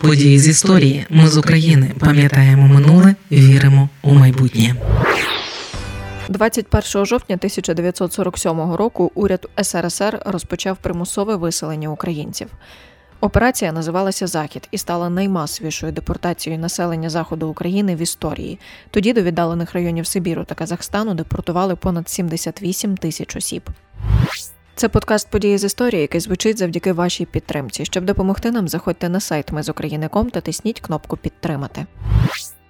Події з історії. Ми з України пам'ятаємо минуле, віримо у майбутнє. 21 жовтня 1947 року уряд СРСР розпочав примусове виселення українців. Операція називалася Захід і стала наймасовішою депортацією населення заходу України в історії. Тоді до віддалених районів Сибіру та Казахстану депортували понад 78 тисяч осіб. Це подкаст події з історії, який звучить завдяки вашій підтримці. Щоб допомогти нам, заходьте на сайт Ми з Україником та тисніть кнопку Підтримати.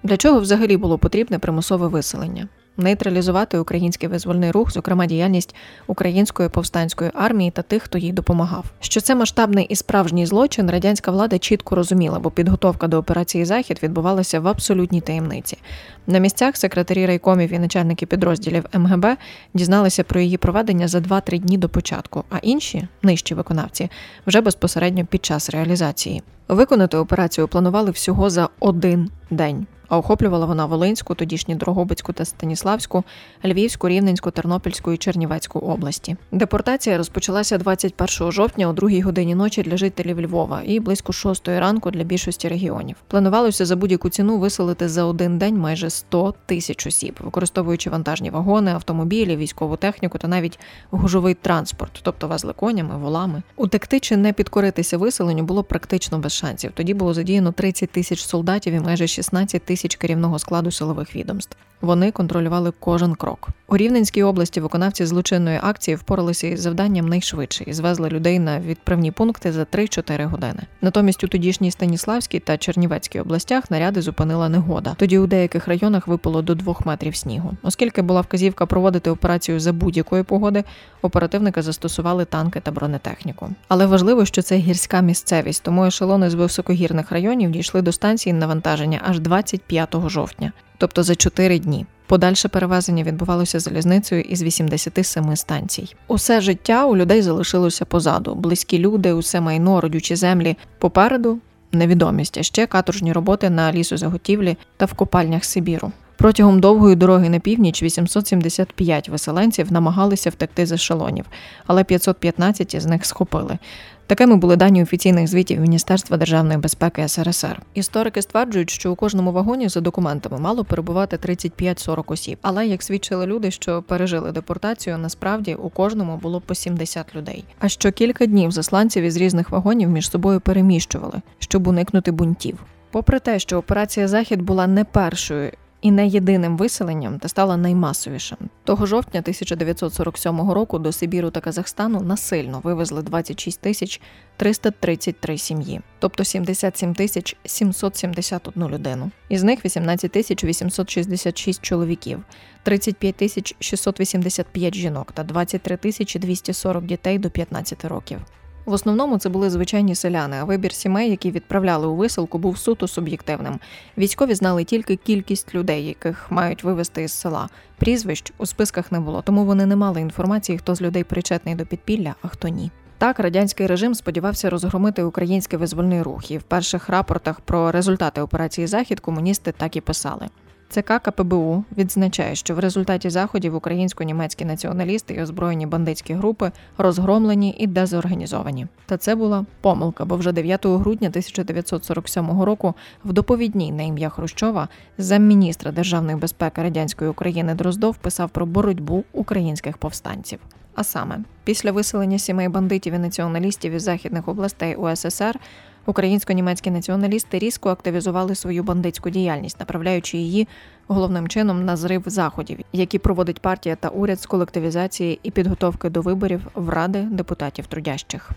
Для чого взагалі було потрібне примусове виселення? Нейтралізувати український визвольний рух, зокрема діяльність української повстанської армії та тих, хто їй допомагав. Що це масштабний і справжній злочин, радянська влада чітко розуміла, бо підготовка до операції Захід відбувалася в абсолютній таємниці. На місцях секретарі райкомів і начальники підрозділів МГБ дізналися про її проведення за 2-3 дні до початку, а інші нижчі виконавці вже безпосередньо під час реалізації. Виконати операцію планували всього за один день а охоплювала вона Волинську, тодішню Дрогобицьку та Станіславську, Львівську, Рівненську, Тернопільську і Чернівецьку області. Депортація розпочалася 21 жовтня о 2 годині ночі для жителів Львова і близько 6 ранку для більшості регіонів. Планувалося за будь-яку ціну виселити за один день майже 100 тисяч осіб, використовуючи вантажні вагони, автомобілі, військову техніку та навіть гужовий транспорт, тобто везли конями, волами. Утекти чи не підкоритися виселенню було практично без шансів. Тоді було задіяно 30 тисяч солдатів і майже 16 тисяч тисяч керівного складу силових відомств. Вони контролювали кожен крок. У Рівненській області виконавці злочинної акції впоралися із завданням найшвидше і звезли людей на відправні пункти за 3-4 години. Натомість у тодішній Станіславській та Чернівецькій областях наряди зупинила негода. Тоді у деяких районах випало до 2 метрів снігу. Оскільки була вказівка проводити операцію за будь-якої погоди, оперативники застосували танки та бронетехніку. Але важливо, що це гірська місцевість, тому ешелони з високогірних районів дійшли до станції навантаження аж 25 жовтня тобто за 4 дні. Подальше перевезення відбувалося залізницею із 87 станцій. Усе життя у людей залишилося позаду. Близькі люди, усе майно, родючі землі. Попереду невідомість, а ще каторжні роботи на лісозаготівлі та в копальнях Сибіру. Протягом довгої дороги на північ 875 виселенців намагалися втекти з ешелонів, але 515 з них схопили. Такими були дані офіційних звітів Міністерства державної безпеки СРСР. Історики стверджують, що у кожному вагоні за документами мало перебувати 35-40 осіб. Але як свідчили люди, що пережили депортацію, насправді у кожному було по 70 людей. А що кілька днів засланців із різних вагонів між собою переміщували, щоб уникнути бунтів. Попри те, що операція Захід була не першою і не єдиним виселенням та стала наймасовішим. Того жовтня 1947 року до Сибіру та Казахстану насильно вивезли 26 тисяч 333 сім'ї, тобто 77 тисяч 771 людину. Із них 18 тисяч 866 чоловіків, 35 тисяч 685 жінок та 23 тисячі 240 дітей до 15 років. В основному це були звичайні селяни, а вибір сімей, які відправляли у висилку, був суто суб'єктивним. Військові знали тільки кількість людей, яких мають вивезти із села. Прізвищ у списках не було, тому вони не мали інформації, хто з людей причетний до підпілля, а хто ні. Так, радянський режим сподівався розгромити український визвольний рух, і в перших рапортах про результати операції Захід комуністи так і писали. ЦК КПБУ відзначає, що в результаті заходів українсько-німецькі націоналісти і озброєні бандитські групи розгромлені і дезорганізовані. Та це була помилка, бо вже 9 грудня 1947 року в доповідній на ім'я Хрущова замміністра державної безпеки радянської України Дроздов писав про боротьбу українських повстанців. А саме після виселення сімей бандитів і націоналістів із західних областей УССР Українсько-німецькі націоналісти різко активізували свою бандитську діяльність, направляючи її головним чином на зрив заходів, які проводить партія та уряд з колективізації і підготовки до виборів в ради депутатів трудящих.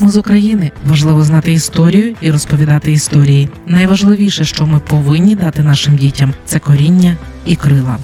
Ми з України важливо знати історію і розповідати історії. Найважливіше, що ми повинні дати нашим дітям, це коріння і крила.